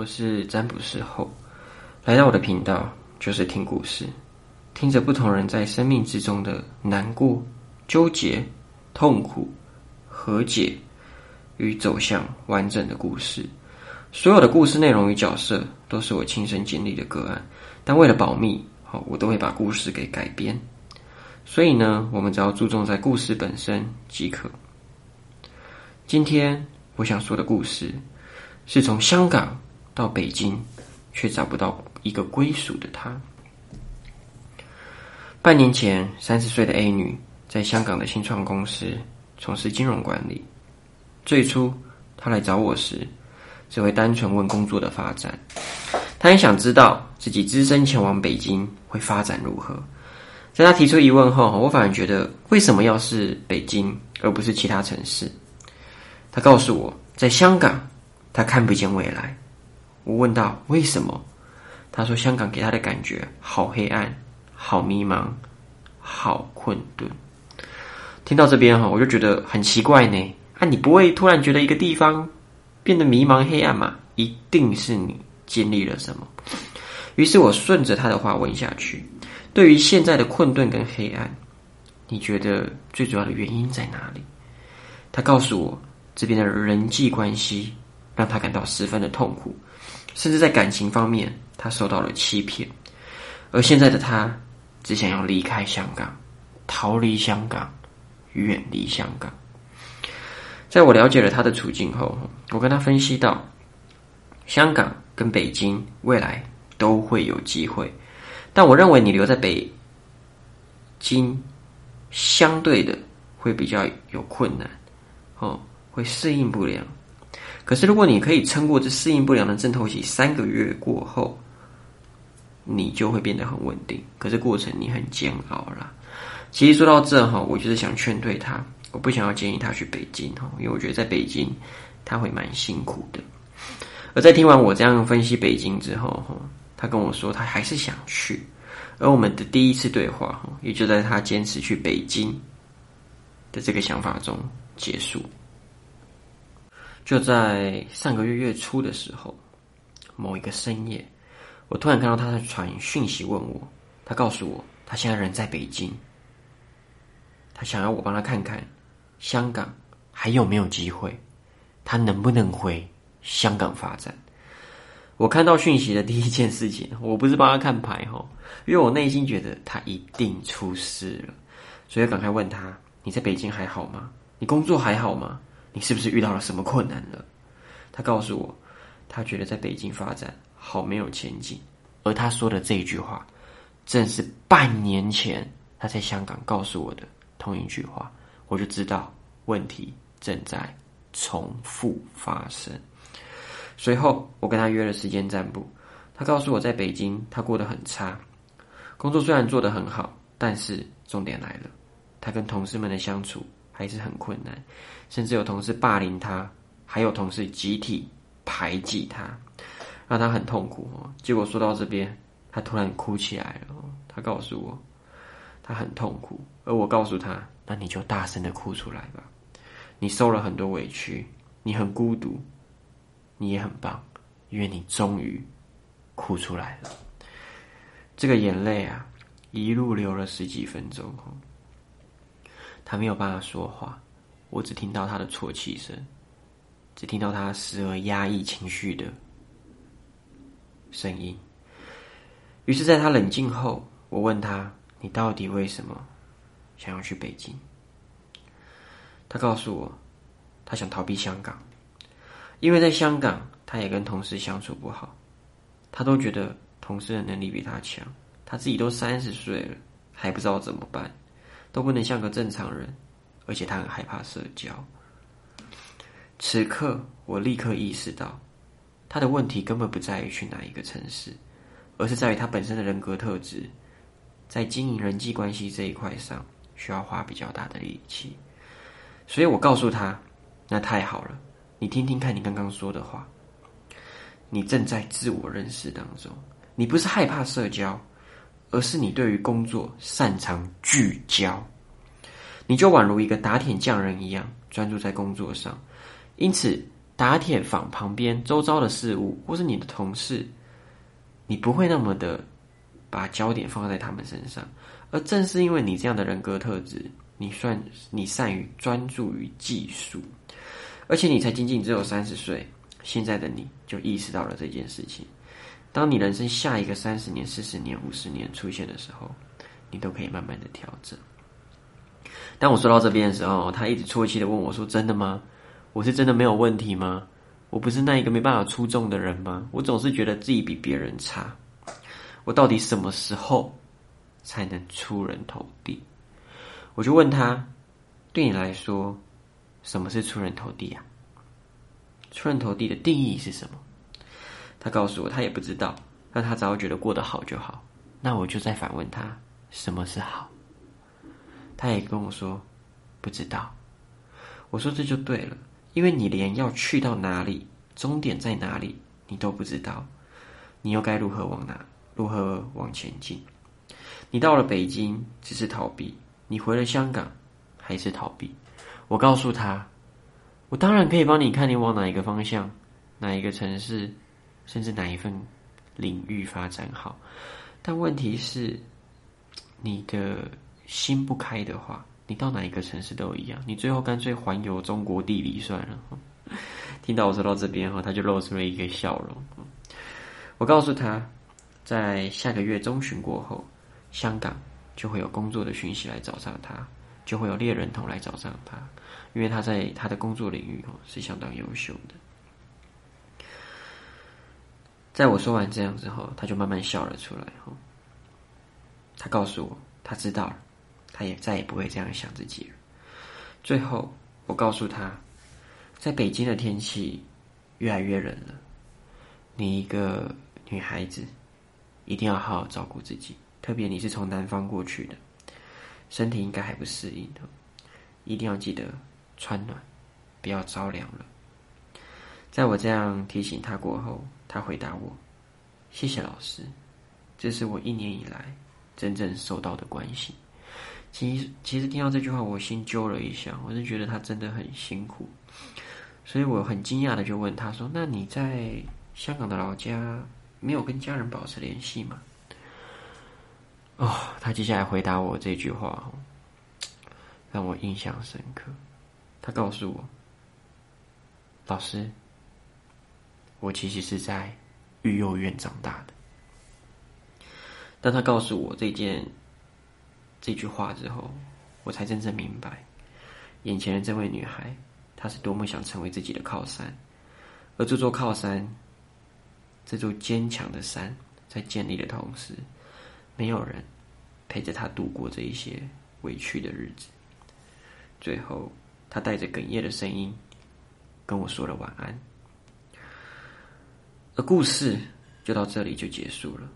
我是占卜师后，来到我的频道就是听故事，听着不同人在生命之中的难过、纠结、痛苦、和解与走向完整的故事。所有的故事内容与角色都是我亲身经历的个案，但为了保密，好，我都会把故事给改编。所以呢，我们只要注重在故事本身即可。今天我想说的故事，是从香港到北京，却找不到一个归属的他。半年前，三十岁的 A 女在香港的新创公司从事金融管理。最初，她来找我时，只会单纯问工作的发展。她也想知道自己只身前往北京会发展如何。在她提出疑问后，我反而觉得，为什么要是北京，而不是其他城市？他告诉我，在香港，他看不见未来。我问道：“为什么？”他说：“香港给他的感觉好黑暗，好迷茫，好困顿。”听到这边哈，我就觉得很奇怪呢。啊，你不会突然觉得一个地方变得迷茫黑暗吗？一定是你经历了什么。于是我顺着他的话问下去：“对于现在的困顿跟黑暗，你觉得最主要的原因在哪里？”他告诉我。这边的人际关系让他感到十分的痛苦，甚至在感情方面，他受到了欺骗。而现在的他只想要离开香港，逃离香港，远离香港。在我了解了他的处境后，我跟他分析到，香港跟北京未来都会有机会，但我认为你留在北京，相对的会比较有困难，哦。会适应不良，可是如果你可以撑过这适应不良的阵痛期，三个月过后，你就会变得很稳定。可是过程你很煎熬啦。其实说到这哈，我就是想劝退他，我不想要建议他去北京哈，因为我觉得在北京他会蛮辛苦的。而在听完我这样分析北京之后哈，他跟我说他还是想去，而我们的第一次对话哈，也就在他坚持去北京的这个想法中结束。就在上个月月初的时候，某一个深夜，我突然看到他在传讯息问我，他告诉我他现在人在北京，他想要我帮他看看香港还有没有机会，他能不能回香港发展。我看到讯息的第一件事情，我不是帮他看牌哈，因为我内心觉得他一定出事了，所以赶快问他：你在北京还好吗？你工作还好吗？你是不是遇到了什么困难了？他告诉我，他觉得在北京发展好没有前景。而他说的这一句话，正是半年前他在香港告诉我的同一句话。我就知道问题正在重复发生。随后，我跟他约了时间占卜。他告诉我在北京他过得很差，工作虽然做得很好，但是重点来了，他跟同事们的相处。还是很困难，甚至有同事霸凌他，还有同事集体排挤他，让他很痛苦。结果说到这边，他突然哭起来了。他告诉我，他很痛苦，而我告诉他，那你就大声的哭出来吧。你受了很多委屈，你很孤独，你也很棒，因为你终于哭出来了。这个眼泪啊，一路流了十几分钟他没有办法说话，我只听到他的啜泣声，只听到他时而压抑情绪的声音。于是，在他冷静后，我问他：“你到底为什么想要去北京？”他告诉我，他想逃避香港，因为在香港，他也跟同事相处不好，他都觉得同事的能力比他强，他自己都三十岁了，还不知道怎么办。都不能像个正常人，而且他很害怕社交。此刻，我立刻意识到，他的问题根本不在于去哪一个城市，而是在于他本身的人格特质，在经营人际关系这一块上需要花比较大的力气。所以我告诉他：“那太好了，你听听看你刚刚说的话，你正在自我认识当中，你不是害怕社交。”而是你对于工作擅长聚焦，你就宛如一个打铁匠人一样专注在工作上。因此，打铁坊旁边周遭的事物，或是你的同事，你不会那么的把焦点放在他们身上。而正是因为你这样的人格特质，你算你善于专注于技术，而且你才仅仅只有三十岁，现在的你就意识到了这件事情。当你人生下一个三十年、四十年、五十年出现的时候，你都可以慢慢的调整。当我说到这边的时候，他一直啜泣的问我说：“真的吗？”我是真的没有问题吗？我不是那一个没办法出众的人吗？我总是觉得自己比别人差。我到底什么时候才能出人头地？我就问他：对你来说，什么是出人头地啊？出人头地的定义是什么？他告诉我，他也不知道。但他只要觉得过得好就好。那我就再反问他：什么是好？他也跟我说不知道。我说这就对了。因为你连要去到哪里，终点在哪里，你都不知道，你又该如何往哪，如何往前进？你到了北京只是逃避，你回了香港还是逃避？我告诉他，我当然可以帮你看你往哪一个方向，哪一个城市，甚至哪一份领域发展好。但问题是，你的心不开的话。你到哪一个城市都一样，你最后干脆环游中国地理算了。听到我说到这边哈，他就露出了一个笑容。我告诉他，在下个月中旬过后，香港就会有工作的讯息来找上他，就会有猎人头来找上他，因为他在他的工作领域哦是相当优秀的。在我说完这样之后，他就慢慢笑了出来哈。他告诉我，他知道了。他也再也不会这样想自己了。最后，我告诉他，在北京的天气越来越冷了，你一个女孩子一定要好好照顾自己，特别你是从南方过去的，身体应该还不适应的，一定要记得穿暖，不要着凉了。在我这样提醒他过后，他回答我：“谢谢老师，这是我一年以来真正受到的关心。”其实，其实听到这句话，我心揪了一下。我是觉得他真的很辛苦，所以我很惊讶的就问他说：“那你在香港的老家没有跟家人保持联系吗？”哦，他接下来回答我这句话，让我印象深刻。他告诉我：“老师，我其实是在育幼院长大的。”当他告诉我这件。这句话之后，我才真正明白，眼前的这位女孩，她是多么想成为自己的靠山，而这座靠山，这座坚强的山，在建立的同时，没有人陪着她度过这一些委屈的日子。最后，她带着哽咽的声音跟我说了晚安，故事就到这里就结束了。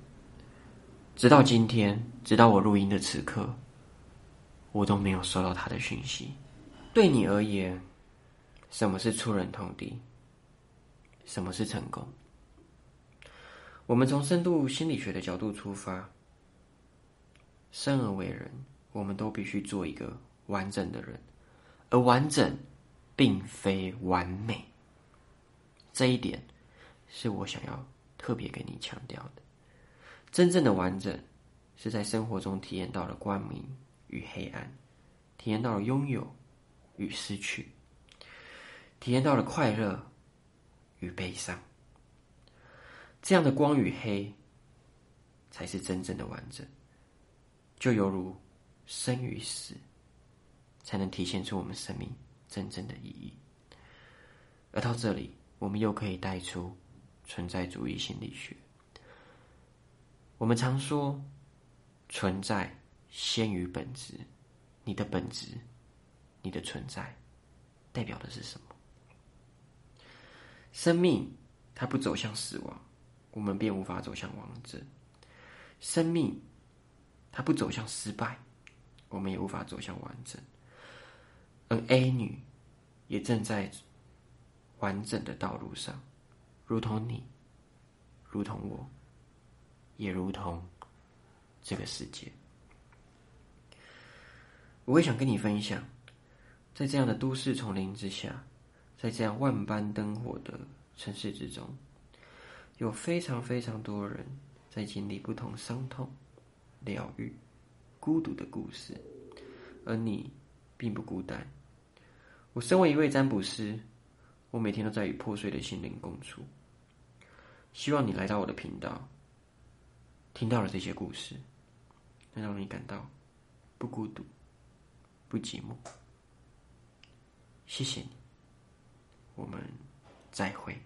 直到今天，直到我录音的此刻，我都没有收到他的讯息。对你而言，什么是出人头地？什么是成功？我们从深度心理学的角度出发，生而为人，我们都必须做一个完整的人，而完整并非完美。这一点是我想要特别跟你强调的。真正的完整，是在生活中体验到了光明与黑暗，体验到了拥有与失去，体验到了快乐与悲伤。这样的光与黑，才是真正的完整。就犹如生与死，才能体现出我们生命真正的意义。而到这里，我们又可以带出存在主义心理学。我们常说，存在先于本质。你的本质，你的存在，代表的是什么？生命它不走向死亡，我们便无法走向王者；生命它不走向失败，我们也无法走向完整。而 A 女也正在完整的道路上，如同你，如同我。也如同这个世界，我也想跟你分享，在这样的都市丛林之下，在这样万般灯火的城市之中，有非常非常多人在经历不同伤痛、疗愈、孤独的故事，而你并不孤单。我身为一位占卜师，我每天都在与破碎的心灵共处。希望你来到我的频道，听到了这些故事，能让你感到不孤独、不寂寞。谢谢你。我们再会。